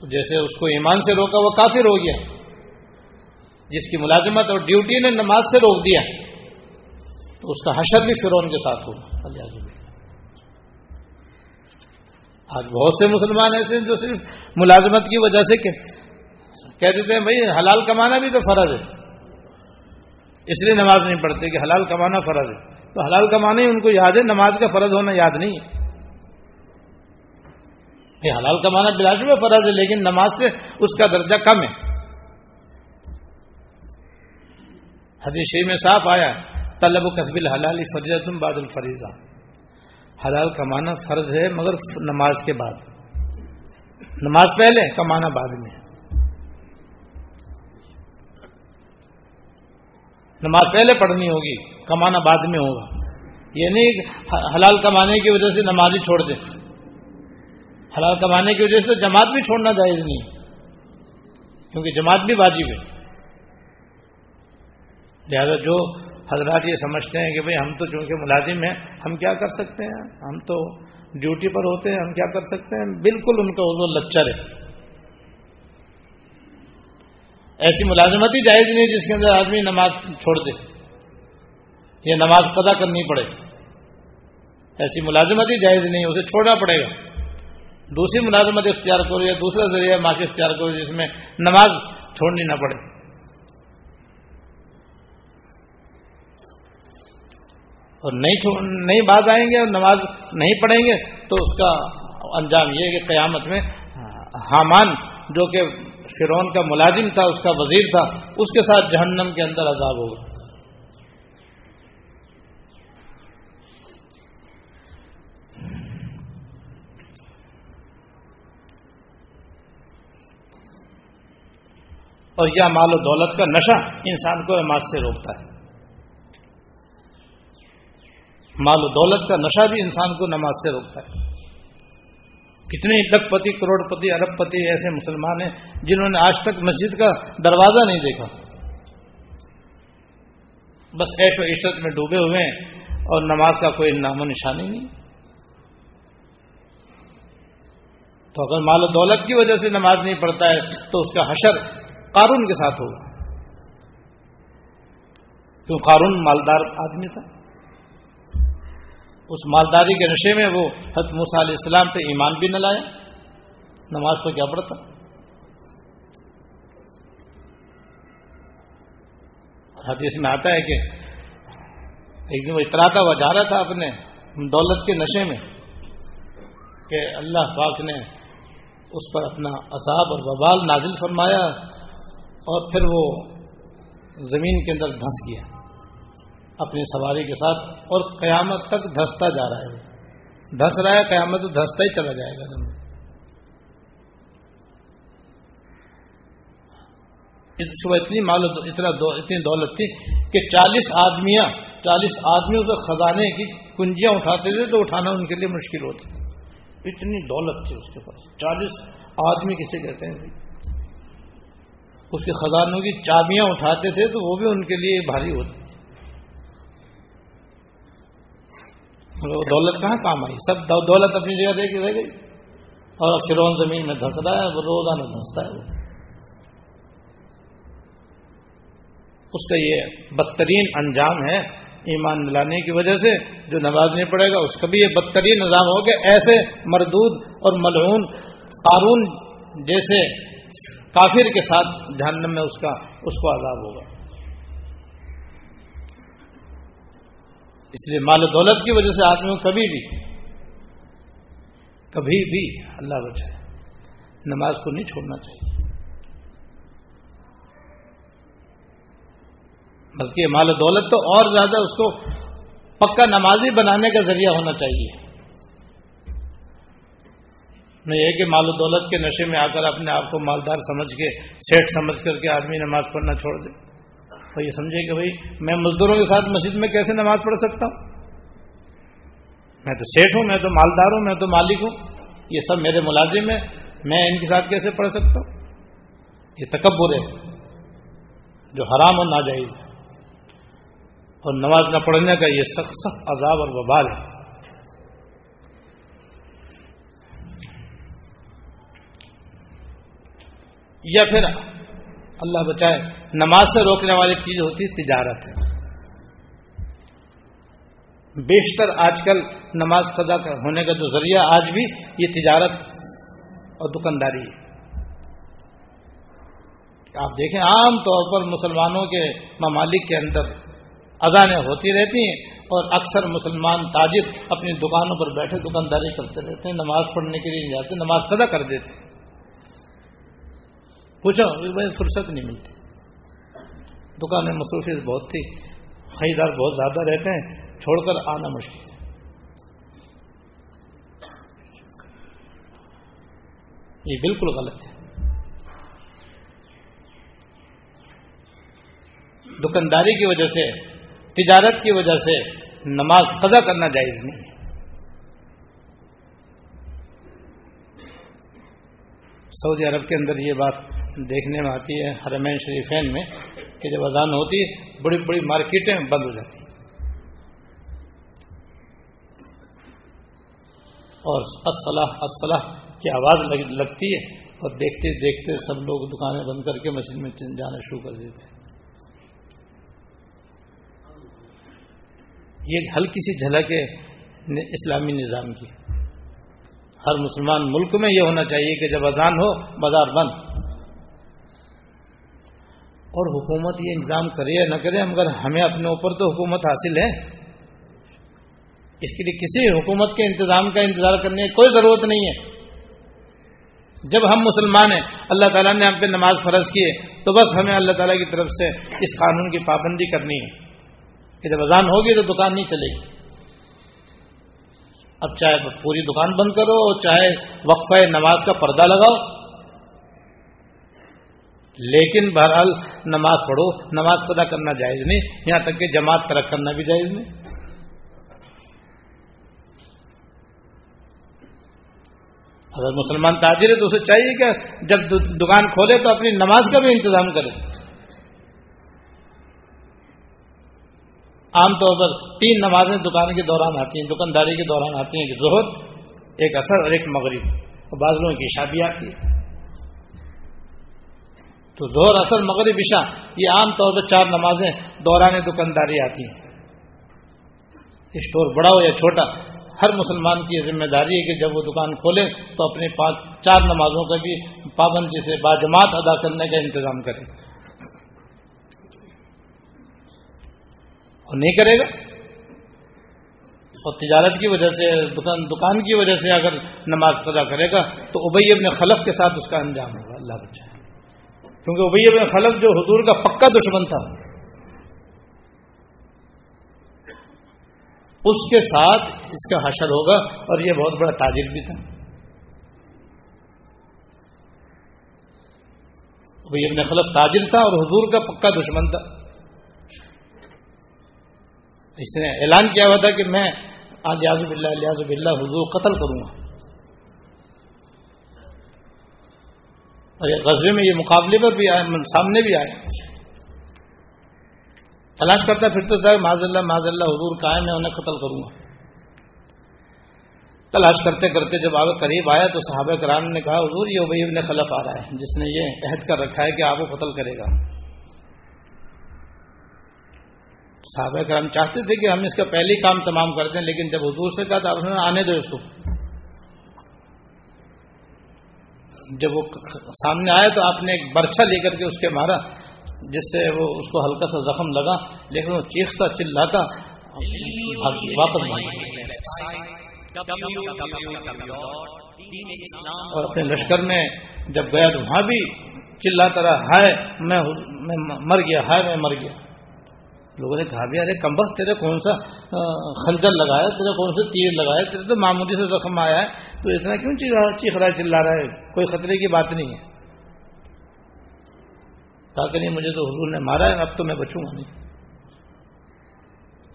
جیسے اس کو ایمان سے روکا، وہ کافر ہو گیا۔ جس کی ملازمت اور ڈیوٹی نے نماز سے روک دیا۔ تو اس کا حشر بھی فرون کے ساتھ ہوگا آج بہت سے مسلمان ایسے ہیں جو صرف ملازمت کی وجہ سے کہہ دیتے ہیں، بھائی، حلال کمانا بھی تو فرض ہے۔ اس لیے نماز نہیں پڑھتے کہ حلال کمانا فرض ہے۔ تو حلال کمانا ہی ان کو یاد ہے، نماز کا فرض ہونا یاد نہیں ہے۔ یہ حلال کمانا بلاش میں فرض ہے، لیکن نماز سے اس کا درجہ کم ہے۔ حدیث میں صاف آیا طلب و قصب الحلال فرض تم باد الفریضہ۔ حلال کمانا فرض ہے مگر نماز کے بعد۔ نماز پہلے، کمانا بعد میں۔ نماز پہلے پڑھنی ہوگی، کمانا بعد میں ہوگا۔ یہ نہیں حلال کمانے کی وجہ سے نماز ہی چھوڑ دے۔ حلال کمانے کی وجہ سے جماعت بھی چھوڑنا جائز نہیں کیونکہ جماعت بھی واجب ہے۔ لہذا جو حضرات یہ سمجھتے ہیں کہ بھئی ہم تو چونکہ ملازم ہیں، ہم کیا کر سکتے ہیں؟ ہم تو ڈیوٹی پر ہوتے ہیں، ہم کیا کر سکتے ہیں؟ بالکل ان کا وہ لچر ہے۔ ایسی ملازمت ہی جائز نہیں جس کے اندر آدمی نماز چھوڑ دے۔ یہ نماز قدا کرنی پڑے۔ ایسی ملازمت ہی جائز نہیں، اسے چھوڑنا پڑے گا۔ دوسری ملازمت اختیار کرو یا دوسرا ذریعہ معافی اختیار کرو جس میں نماز چھوڑنی نہ پڑے۔ اور نہیں نہیں باز آئیں گے اور نماز نہیں پڑھیں گے، تو اس کا انجام یہ کہ قیامت میں حامان، جو کہ فرون کا ملازم تھا، اس کا وزیر تھا، اس کے ساتھ جہنم کے اندر عذاب ہوگا۔ اور یہ مال و دولت کا نشہ انسان کو نماز سے روکتا ہے۔ مال و دولت کا نشہ بھی انسان کو نماز سے روکتا ہے۔ کتنے لکھ پتی کروڑ پتی ارب پتی ایسے مسلمان ہیں جنہوں نے آج تک مسجد کا دروازہ نہیں دیکھا۔ بس ایش و عشرت میں ڈوبے ہوئے ہیں اور نماز کا کوئی نام و نشانی نہیں۔ تو اگر مال و دولت کی وجہ سے نماز نہیں پڑھتا ہے تو اس کا حشر قارون کے ساتھ ہوگا۔ کیوں قارون مالدار آدمی تھا؟ اس مالداری کے نشے میں وہ حضرت موسیٰ علیہ السلام پہ ایمان بھی نہ لایا نماز تو کیا پڑھتا؟ حدیث میں آتا ہے کہ ایک دن وہ اتراتا ہوا جا رہا تھا اپنے دولت کے نشے میں کہ اللہ پاک نے اس پر اپنا عذاب اور وبال نازل فرمایا اور پھر وہ زمین کے اندر دھنس گیا۔ اپنی سواری کے ساتھ اور قیامت تک دھستا جا رہا ہے دھس رہا ہے، قیامت تو دھستا ہی چلا جائے گا۔ اتنی اتنا اتنی دولت تھی کہ چالیس آدمیاں چالیس آدمیوں سے خزانے کی کنجیاں اٹھاتے تھے تو اٹھانا ان کے لیے مشکل ہوتی اتنی دولت تھی اس کے پاس۔ چالیس آدمی کسے کہتے ہیں؟ اس کے خزانوں کی چابیاں اٹھاتے تھے تو وہ بھی ان کے لیے بھاری ہوتی دولت کہاں کام آئی؟ سب دولت اپنی جگہ دے کے رہ گئی۔ اور فرون زمین میں دھنس رہا ہے، وہ روزانہ دھنستا ہے۔ وہ اس کا یہ بدترین انجام ہے ایمان ملانے کی وجہ سے، جو نماز نہیں پڑے گا، اس کا بھی یہ بدترین نظام ہو کہ ایسے مردود اور ملعون قارون جیسے کافر کے ساتھ جہنم میں اس کا اس کو عذاب ہوگا۔ اس لیے مال و دولت کی وجہ سے آدمی کو کبھی بھی کبھی بھی اللہ بچائے نماز کو نہیں چھوڑنا چاہیے۔ بلکہ مال و دولت تو اور زیادہ اس کو پکا نمازی بنانے کا ذریعہ ہونا چاہیے۔ نہیں یہ کہ مال و دولت کے نشے میں آ کر اپنے آپ کو مالدار سمجھ کے سیٹ سمجھ کر کے آدمی نماز پڑھنا چھوڑ دے۔ تو یہ سمجھے کہ بھائی میں مزدوروں کے ساتھ مسجد میں کیسے نماز پڑھ سکتا ہوں؟ میں تو سیٹ ہوں، میں تو مالدار ہوں، میں تو مالک ہوں، یہ سب میرے ملازم ہیں، میں ان کے ساتھ کیسے پڑھ سکتا ہوں؟ یہ تکبر ہے، جو حرام اور ناجائز ہے۔ اور نماز نہ پڑھنے کا یہ سخت سخت عذاب اور وبال ہے۔ یا پھر اللہ بچائے، نماز سے روکنے والی چیز ہوتی ہے، تجارت بیشتر آج کل نماز قضا ہونے کا جو ذریعہ آج بھی یہ تجارت اور دکانداری ہے۔ آپ دیکھیں، عام طور پر مسلمانوں کے ممالک کے اندر اذانیں ہوتی رہتی ہیں اور اکثر مسلمان تاجر اپنی دکانوں پر بیٹھے دکانداری کرتے رہتے ہیں، نماز پڑھنے کے لیے نہیں جاتے، نماز قضا کر دیتے ہیں۔ پوچھو بھائی فرصت نہیں ملتی۔ دکان میں مصروفیت بہت تھی، خریدار بہت زیادہ رہتے ہیں، چھوڑ کر آنا مشکل۔ ہے یہ بالکل غلط ہے۔ دکانداری کی وجہ سے، تجارت کی وجہ سے نماز قضا کرنا جائز نہیں ہے۔ سعودی عرب کے اندر یہ بات دیکھنے میں آتی ہے حرمین شریفین میں کہ جب اذان ہوتی ہے بڑی بڑی مارکیٹیں بند ہو جاتی ہیں اور اسلح اسلح کی آواز لگتی ہے اور دیکھتے دیکھتے سب لوگ دکانیں بند کر کے مسجد میں جانا شروع کر دیتے ہیں۔ یہ ہلکی سی جھلک ہے اسلامی نظام کی۔ ہر مسلمان ملک میں یہ ہونا چاہیے کہ جب اذان ہو، بازار بند۔ اور حکومت یہ انتظام کرے یا نہ کرے، مگر ہمیں اپنے اوپر تو حکومت حاصل ہے۔ اس کے لیے کسی حکومت کے انتظام کا انتظار کرنے کی کوئی ضرورت نہیں ہے۔ جب ہم مسلمان ہیں، اللہ تعالیٰ نے ہم پہ نماز فرض کی ہے، تو بس ہمیں اللہ تعالیٰ کی طرف سے اس قانون کی پابندی کرنی ہے۔ کہ جب اذان ہوگی تو دکان نہیں چلے گی۔ اب چاہے پوری دکان بند کرو چاہے وقفہ نماز کا پردہ لگاؤ۔ لیکن بہرحال نماز پڑھو، نماز پدا کرنا جائز نہیں، یہاں تک کہ جماعت ترک کرنا بھی جائز نہیں۔ اگر مسلمان تاجر ہے تو اسے چاہیے کہ جب دکان کھولے تو اپنی نماز کا بھی انتظام کرے۔ عام طور پر تین نمازیں دکان کے دوران آتی ہیں، دکانداری کے دوران آتی ہیں کہ زہر ایک اثر اور ایک مغرب۔ بعض لوگوں کی شادی آتی ہے تو زہر اصل مغرب، عشاء، یہ عام طور پر چار نمازیں دوران دکانداری آتی ہیں۔ اسٹور بڑا ہو یا چھوٹا، ہر مسلمان کی ذمہ داری ہے کہ جب وہ دکان کھولے تو اپنی پانچ، چار نمازوں کا بھی پابندی سے باجماعت ادا کرنے کا انتظام کرے۔ اور نہیں کرے گا؟ اور تجارت کی وجہ سے، دکان دکان کی وجہ سے اگر نماز پیدا کرے گا تو ابئی اپنے خلف کے ساتھ اس کا انجام ہوگا، اللہ بچائے۔ کیونکہ ابئی ابن خلق جو حضور کا پکا دشمن تھا، اس کے ساتھ اس کا حشر ہوگا اور یہ بہت بڑا تاجر بھی تھا۔ ابھی ابن خلف تاجر تھا اور حضور کا پکا دشمن تھا۔ اس نے اعلان کیا ہوا تھا کہ میں آج بلّہ بلّہ حضور قتل کروں گا۔ غزبے میں یہ مقابلے پر بھی آئے سامنے بھی آئے۔ تلاش کرتا پھرتا تھا معذ اللہ معذ اللہ، حضور قائم ہے، انہیں قتل کروں گا۔ تلاش کرتے کرتے جب آگے قریب آیا تو صحابہ کرام نے کہا، حضور، یہ ابئی ابن خلف آ رہا ہے، جس نے یہ عہد کر رکھا ہے کہ آپ کو قتل کرے گا۔ صحابہ کرام چاہتے تھے کہ ہم اس کا پہلے کام تمام کر دیں، لیکن جب حضور سے کہا تو آپ نے آنے دو اس کو۔ جب وہ سامنے آئے تو آپ نے ایک برچھا لے کر کے اس کے مارا، جس سے وہ اس کو ہلکا سا زخم لگا، لیکن وہ چیختا، چلاتا، واپس اور اپنے لشکر میں جب گیا تو وہاں بھی چلاتا رہا، ہائے، میں مر گیا، ہائے، میں مر گیا۔ لوگوں نے کہا بھی، ارے کمبخ تیرے کون سا خنجر لگایا، تیرے کون سے تیر لگایا، تیرے تو معمولی سے زخم آیا ہے، تو اتنا کیوں چیخ رہا ہے چلا رہا ہے؟ کوئی خطرے کی بات نہیں ہے۔ کہا کہ نہیں، مجھے تو حضور نے مارا ہے، اب تو میں بچوں گا نہیں۔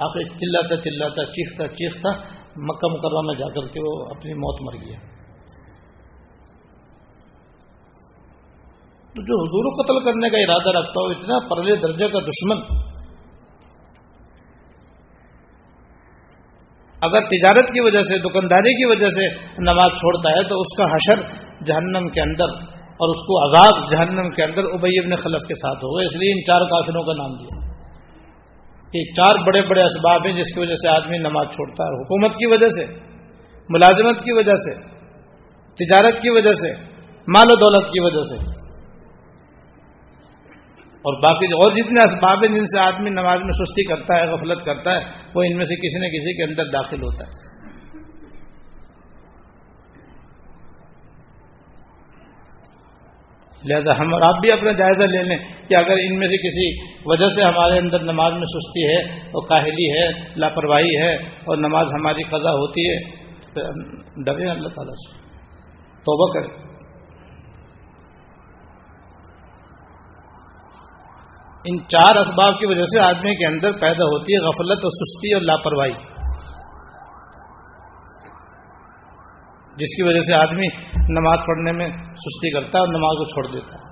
آخر چلاتا چلاتا، چیختا چیختا، مکہ مکرمہ میں جا کر کے وہ اپنی موت مر گیا۔ تو جو حضور قتل کرنے کا ارادہ رکھتا ہو، اتنا پرلے درجے کا دشمن اگر تجارت کی وجہ سے، دکانداری کی وجہ سے نماز چھوڑتا ہے، تو اس کا حشر جہنم کے اندر اور اس کو عذاب جہنم کے اندر ابئی ابن خلف کے ساتھ ہوگا۔ اس لیے ان چار کافروں کا نام دیا۔ کہ چار بڑے بڑے اسباب ہیں جس کی وجہ سے آدمی نماز چھوڑتا ہے۔ حکومت کی وجہ سے، ملازمت کی وجہ سے، تجارت کی وجہ سے، مال و دولت کی وجہ سے۔ اور باقی اور جتنے اسباب ہیں جن سے آدمی نماز میں سستی کرتا ہے، غفلت کرتا ہے، وہ ان میں سے کسی نہ کسی کے اندر داخل ہوتا ہے۔ لہذا ہم اور آپ بھی اپنا جائزہ لے لیں کہ اگر ان میں سے کسی وجہ سے ہمارے اندر نماز میں سستی ہے اور کاہلی ہے، لاپرواہی ہے اور نماز ہماری قضا ہوتی ہے، تو ڈرے اللہ تعالیٰ سے۔ توبہ کریں۔ ان چار اسباب کی وجہ سے آدمی کے اندر پیدا ہوتی ہے غفلت اور سستی اور لاپرواہی۔ جس کی وجہ سے آدمی نماز پڑھنے میں سستی کرتا ہے اور نماز کو چھوڑ دیتا ہے۔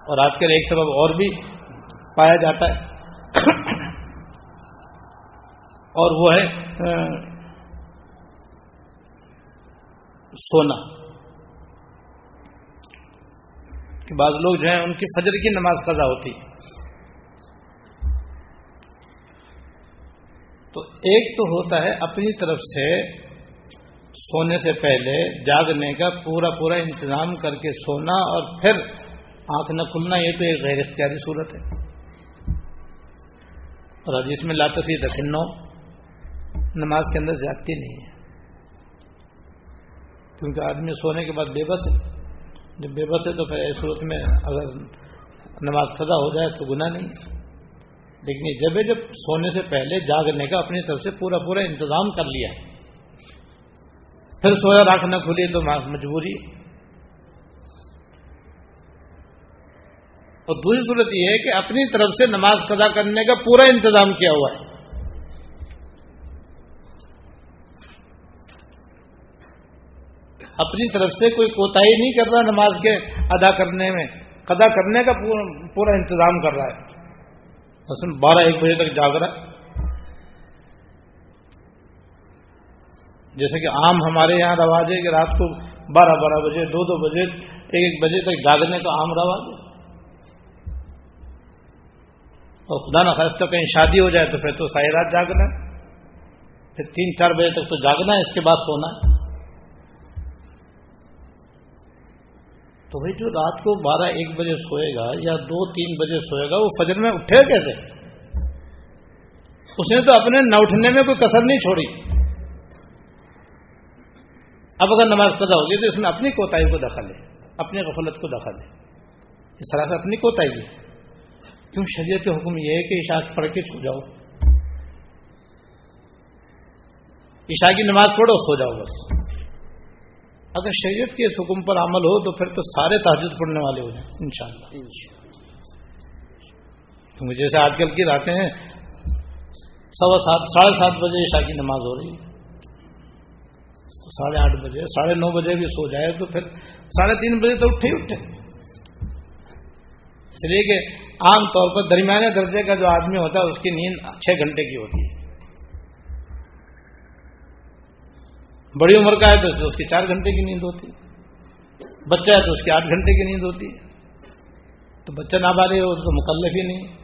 اور آج کل ایک سبب اور بھی پایا جاتا ہے۔ اور وہ ہے سونا۔ کہ بعض لوگ جو ہیں ان کی فجر کی نماز قضا ہوتی تو ایک تو ہوتا ہے اپنی طرف سے سونے سے پہلے جاگنے کا پورا پورا انتظام کر کے سونا اور پھر آنکھ نہ کھلنا، یہ تو ایک غیر اختیاری صورت ہے۔ اور جس میں لاتے تھی دکھنو نماز کے اندر زیادتی نہیں ہے۔ کیونکہ آدمی سونے کے بعد بے بس ہے۔ جب بے بس ہے تو پھر صورت میں اگر نماز قضا ہو جائے تو گناہ نہیں لیکن جب جب سونے سے پہلے جاگنے کا اپنی طرف سے پورا پورا انتظام کر لیا۔ پھر سویا راکھ نہ کھلی تو مجبوری۔ اور دوسری صورت یہ ہے کہ اپنی طرف سے نماز قضا کرنے کا پورا انتظام کیا ہوا ہے۔ اپنی طرف سے کوئی کوتا نہیں کر رہا نماز کے ادا کرنے میں قدا کرنے کا پورا انتظام کر رہا ہے۔ بارہ ایک بجے تک جاگ رہا ہے۔ جیسے کہ عام ہمارے یہاں رواج ہے کہ رات کو بارہ بارہ بجے، دو دو بجے، ایک ایک بجے تک جاگنے کا عام رواج ہے۔ اور خدا نخواستہ کہیں شادی ہو جائے تو پھر تو ساری رات جاگنا ہے۔ پھر تین چار بجے تک تو جاگنا ہے، اس کے بعد سونا ہے۔ تو بھائی جو رات کو بارہ ایک بجے سوئے گا یا دو تین بجے سوئے گا، وہ فجر میں اٹھے کیسے؟ اس نے تو اپنے نہ اٹھنے میں کوئی کسر نہیں چھوڑی۔ اب اگر نماز پیدا ہوگی تو اس نے اپنی کوتاہی کو دخل ہے اپنی غفلت کو دخل ہے اس طرح سے اپنی کوتاہی۔ ہے کیوں؟ شریعت کے حکم یہ ہے کہ عشاء پڑھ کے چھو جاؤ۔ عشاء کی نماز پڑھو، سو جاؤ بس۔ اگر شریعت کے اس حکم پر عمل ہو تو پھر تو سارے تحجد پڑھنے والے ہو جائیں ان شاء اللہ جیسے آج کل کی راتیں ہیں سوا سات ساڑھے سات بجے عشاء کی نماز ہو رہی ہے۔ ساڑھے آٹھ بجے ساڑھے نو بجے بھی سو جائے تو پھر ساڑھے تین بجے تو اٹھے ہی اٹھے۔ اس لیے کہ عام طور پر درمیانے درجے کا جو آدمی ہوتا ہے اس کی نیند چھ گھنٹے کی ہوتی ہے۔ بڑی عمر کا ہے تو اس کی چار گھنٹے کی نیند ہوتی بچہ ہے تو اس کی آٹھ گھنٹے کی نیند ہوتی تو بچہ نابالغ ہو تو مکلف ہی نہیں۔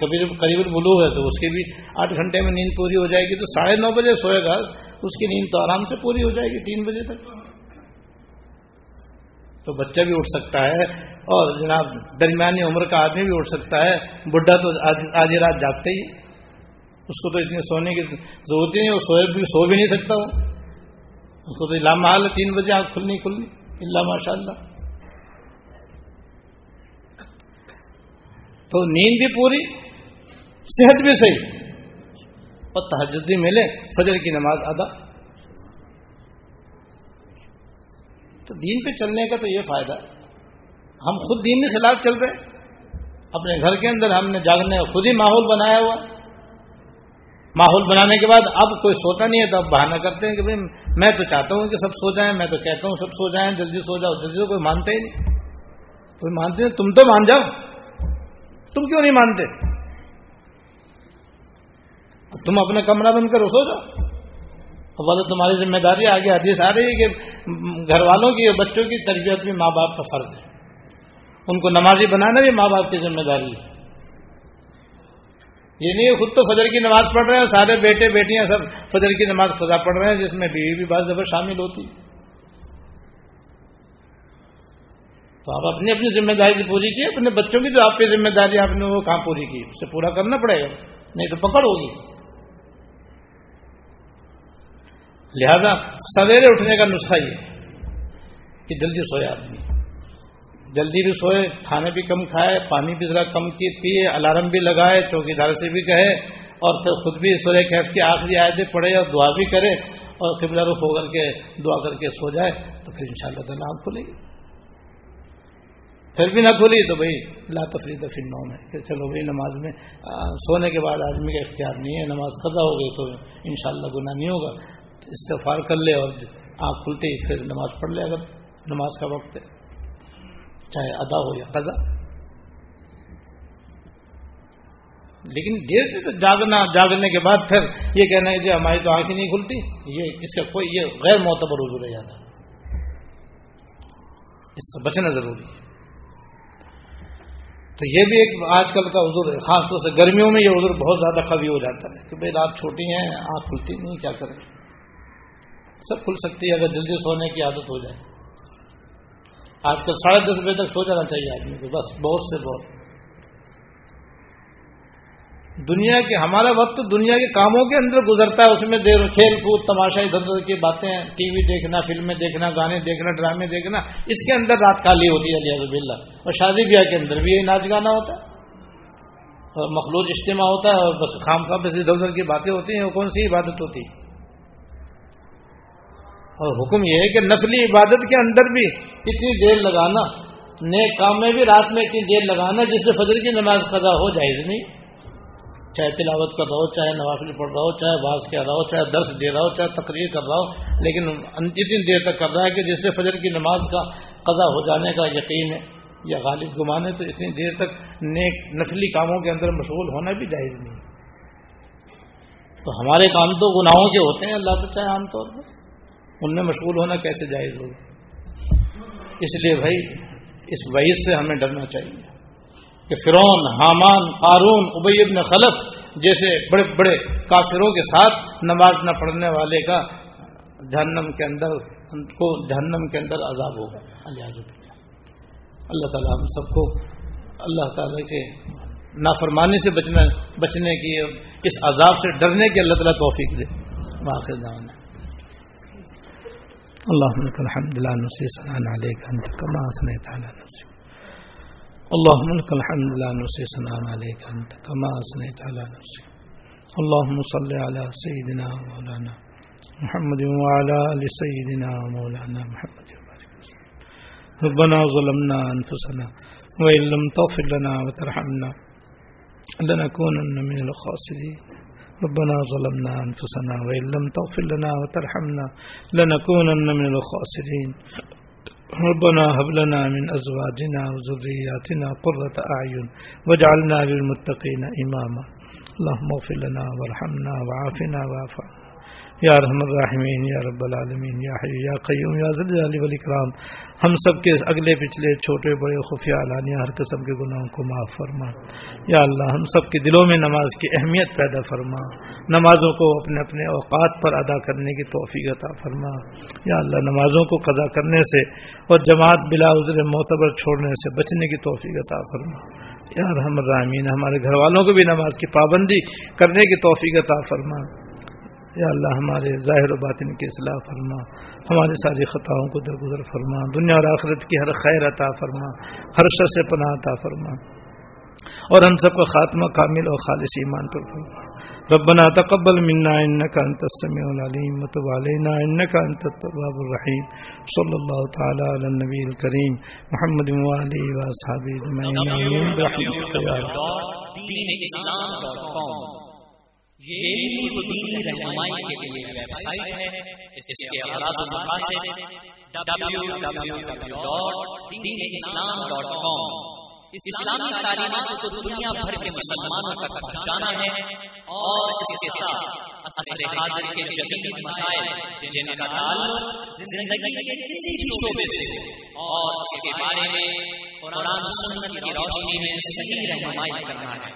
قریب قریب بلو ہے تو اس کی بھی آٹھ گھنٹے میں نیند پوری ہو جائے گی تو ساڑھے نو بجے سوئے گا، اس کی نیند تو آرام سے پوری ہو جائے گی، تین بجے تک۔ تو بچہ بھی اٹھ سکتا ہے اور جناب درمیانی عمر کا آدمی بھی اٹھ سکتا ہے۔ بڈھا تو آدھی رات جاگتے ہی اس کو تو اتنی سونے کی ضرورت ہی نہیں، وہ سوئے بھی سو بھی نہیں سکتا وہ۔ اس کو تو محال ہے، تین بجے آنکھ کھلنی کھلنی۔ اللہ ماشاء اللہ۔ تو نیند بھی پوری، صحت بھی صحیح۔ اور تحجد بھی ملے، فجر کی نماز ادا۔ تو دین پہ چلنے کا تو یہ فائدہ۔ ہم خود دین کے خلاف چل رہے اپنے گھر کے اندر ہم نے جاگنے خود ہی ماحول بنایا ہوا۔ ماحول بنانے کے بعد اب کوئی سوتا نہیں ہے تو اب بہانا کرتے ہیں کہ بھائی میں تو چاہتا ہوں کہ سب سو جائیں، میں تو کہتا ہوں سب سو جائیں، جلدی سو جاؤ، جلدی کوئی مانتے ہی نہیں۔ کوئی مانتے نہیں تم تو مان جاؤ۔ تم کیوں نہیں مانتے؟ تم اپنا کمرہ بند کر سو جاؤ۔ بولے تمہاری ذمہ داری، آگے حدیث آ رہی ہے کہ گھر والوں کی اور بچوں کی تربیت بھی ماں باپ کا فرض ہے۔ ان کو نمازی بنانا بھی ماں باپ کی ذمہ داری ہے۔ یہ نہیں خود تو فجر کی نماز پڑھ رہے ہیں، سارے بیٹے، بیٹیاں سب فجر کی نماز خدا پڑھ رہے ہیں، جس میں بیوی بھی بعض دفعہ شامل ہوتی تو آپ اپنی اپنی ذمہ داری پوری کی، اپنے بچوں کی جو آپ کی ذمہ داری، آپ نے وہ کہاں پوری کی؟ اسے پورا کرنا پڑے گا، نہیں تو پکڑ ہوگی۔ لہذا سویرے اٹھنے کا نسخہ یہ کہ جلدی سوئے آدمی۔ جلدی بھی سوئے، کھانے بھی کم کھائے، پانی بھی ذرا کم کی پیے الارم بھی لگائے چوکی دار سے بھی کہے، اور پھر خود بھی سورہ کیف کی آخری آیتیں پڑھے اور دعا بھی کرے اور قبلہ رخ ہو کر کے دعا کر کے سو جائے، تو پھر ان شاء اللہ تعالیٰ آپ کھلے گی پھر بھی نہ کھلی تو بھائی لا تفریح دفن نو میں کہ چلو بھائی نماز میں سونے کے بعد آدمی کا اختیار نہیں ہے، نماز قضا ہو گئی تو ان شاء اللہ گناہ نہیں ہوگا۔ استفار کر لے اور آنکھ کھلتے ہی پھر نماز پڑھ لے اگر، نماز کا وقت ہے۔ چاہے ادا ہو یا قضا۔ لیکن دیر سے تو جاگنا، جاگنے کے بعد پھر یہ کہنا ہے کہ جی، ہماری تو آنکھیں نہیں کھلتی۔ یہ اس کا کوئی، یہ غیر معتبر حضور ہے زیادہ اس سے بچنا ضروری ہے۔ تو یہ بھی ایک آج کل کا حضور ہے۔ خاص طور سے گرمیوں میں یہ حضور بہت زیادہ قوی ہو جاتا ہے کہ بھائی رات چھوٹی ہیں، آنکھ کھلتی نہیں، کیا کریں؟ سب کھل سکتی ہے، اگر جلدی سونے کی عادت ہو جائے۔ آج کل ساڑھے دس بجے تک سو جانا چاہیے آدمی کو، بس، بہت سے بہت۔ دنیا کے، ہمارا وقت دنیا کے کاموں کے اندر گزرتا ہے، اس میں دیر، کھیل کود، تماشا، ادھر ادھر کی باتیں، ٹی وی دیکھنا، فلمیں دیکھنا، گانے دیکھنا، ڈرامے دیکھنا، اس کے اندر رات کالی ہوتی ہے علی اللہ اور شادی بیاہ کے اندر بھی یہی ناچ گانا ہوتا ہے۔ اور مخلوط اجتماع ہوتا ہے اور بس خام خام بس ادھر ادھر کی باتیں ہوتی ہیں، وہ کون سی عبادت ہوتی؟ ہے اور حکم یہ ہے کہ نفلی عبادت کے اندر بھی اتنی دیر لگانا، نیک کام میں بھی رات میں اتنی دیر لگانا جس سے فجر کی نماز قضا ہو جائے نہیں۔ چاہے تلاوت کر رہا ہو، چاہے نوافل پڑھ رہا ہو، چاہے باز کہہ رہا ہو، چاہے درس دے رہا ہو، چاہے تقریر کر رہا ہو، لیکن اتنی دیر تک کر رہا ہے کہ جس سے فجر کی نماز کا قضا ہو جانے کا یقین ہے یا غالب گمانے تو اتنی دیر تک نیک نفلی کاموں کے اندر مشغول ہونا بھی جائز نہیں۔ تو ہمارے کام تو گناہوں کے ہوتے ہیں، اللہ تو چاہے عام طور پر۔ ان میں مشغول ہونا کیسے جائز ہوگا؟ اس لیے بھائی اس وعید سے ہمیں ڈرنا چاہیے۔ کہ فرون حامان قارون ابئی ابن خلف جیسے بڑے بڑے کافروں کے ساتھ نماز نہ پڑھنے والے کا جہنم کے اندر کو جہنم کے اندر عذاب ہوگا۔ اللہ تعالیٰ ہم سب کو اللہ تعالیٰ کے نافرمانی سے بچنے بچنے کی اس عذاب سے ڈرنے کی اللہ تعالیٰ توفیق دے۔ واقع جانا اللهم لك الحمد لا نسي سنان عليك أنت كما أثنيت على نفسك. اللهم لك الحمد لا نسي سنان عليك أنت كما أثنيت على نفسك. اللهم صل على سيدنا مولانا محمد وعلى آل سيدنا مولانا محمد وبارك ربنا ظلمنا أنفسنا وإن لم تغفر لنا وترحمنا لنكونن من الخاسرين. ربنا ظلمنا انفسنا وان لم تغفر لنا وترحمنا لنكونن من الخاسرين. ربنا هب لنا من ازواجنا وذرياتنا قرة اعين واجعلنا للمتقين اماما اللهم اغفر لنا وارحمنا وعافنا وعافنا یا رحم الرحمین یا رب العالمین، یا حی، یا قیوم، یا ذل والاکرام ہم سب کے اگلے پچھلے چھوٹے بڑے خفیہ علانیہ ہر قسم کے گناہوں کو معاف فرما۔ یا اللہ، ہم سب کے دلوں میں نماز کی اہمیت پیدا فرما۔ نمازوں کو اپنے اپنے اوقات پر ادا کرنے کی توفیق عطا فرما۔ یا اللہ، نمازوں کو قضا کرنے سے اور جماعت بلا عذر معتبر چھوڑنے سے بچنے کی توفیق عطا فرما۔ یا رحم الرحمین ہمارے گھر والوں کو بھی نماز کی پابندی کرنے کی توفیق عطا فرما۔ یا اللہ ہمارے ظاہر و باطن کی اصلاح فرما ہماری ساری خطاؤں کو درگزر فرما دنیا اور آخرت کی ہر خیر عطا فرما ہر شر سے پناہ عطا فرما۔ اور ہم سب کا خاتمہ کامل اور خالص ایمان پر فرما۔ ربنا تقبل منا انك انت السميع العليم وتب علينا انك انت التواب الرحيم صلى الله تعالى على النبي الكريم محمد واله واصحابه اجمعين برحمتك يا رب یہ دینی رہنمائی کے لیے ویب سائٹ ہے، اس کے اغراض و مقاصد www.deenislam.com اس اسلامی تعلیمات کو دنیا بھر کے مسلمانوں تک پہنچانا ہے اور اس کے ساتھ عصر حاضر کے جدید مسائل، جن کا تعلق زندگی کے کسی بھی شعبے سے اور اس کے بارے میں قرآن سنت کی روشنی میں صحیح رہنمائی کرنا ہے۔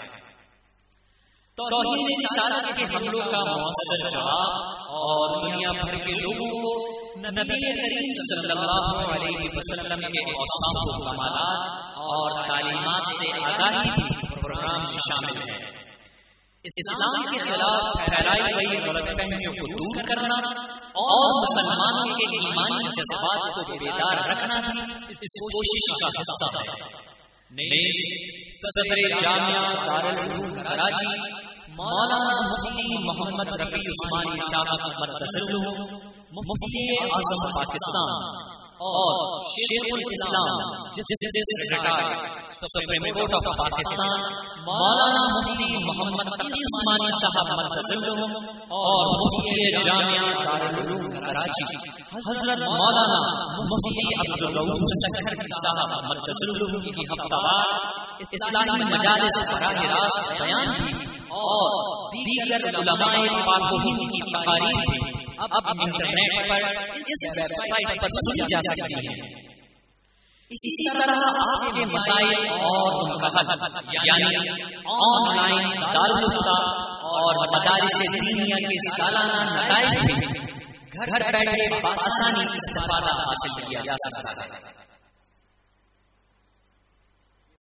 توحید رسالت کے حملوں کا مؤثر جواب اور دنیا بھر کے لوگوں کو نبی کریم صلی اللہ علیہ وسلم کے اوصاف و کمالات اور تعلیمات سے آگاہی بھی پروگرام میں شامل ہے اسلام کے خلاف پھیلائی گئی غلط فہمیوں کو دور کرنا اور مسلمانوں کے ایمانی جذبات کو بیدار رکھنا بھی اس کوشش کا حصہ ہے۔ صدر جامعہ دارالعلوم کراچی مولانا مفتی محمد رفیع عثمانی شاہ احمد مفتی اعظم پاکستان اور شیخ الاسلام justice retired supreme court of Pakistan مولانا مفتی محمد تقی عثمانی صاحب مرزل اور مفتی جامعہ دارالعلوم، کراچی، حضرت مولانا مفتی عبدالرؤوف سکھر جی صاحب مرزل کی ہفتہ وار اسلامی مجالس براہ راست بیان بھی، اور دیگر علماء پاک کی تقاریر بھی۔ اب انٹرنیٹ پر اس ویب سائٹ پر سنی جا سکتی ہے۔ اسی طرح آپ کے مسائل اور ان کا حل یعنی آن لائن دارالفتا اور مدارس دینیا کے سالانہ نتائج بھی گھر بیٹھے بآسانی استفادہ حاصل کیا جا سکتا ہے۔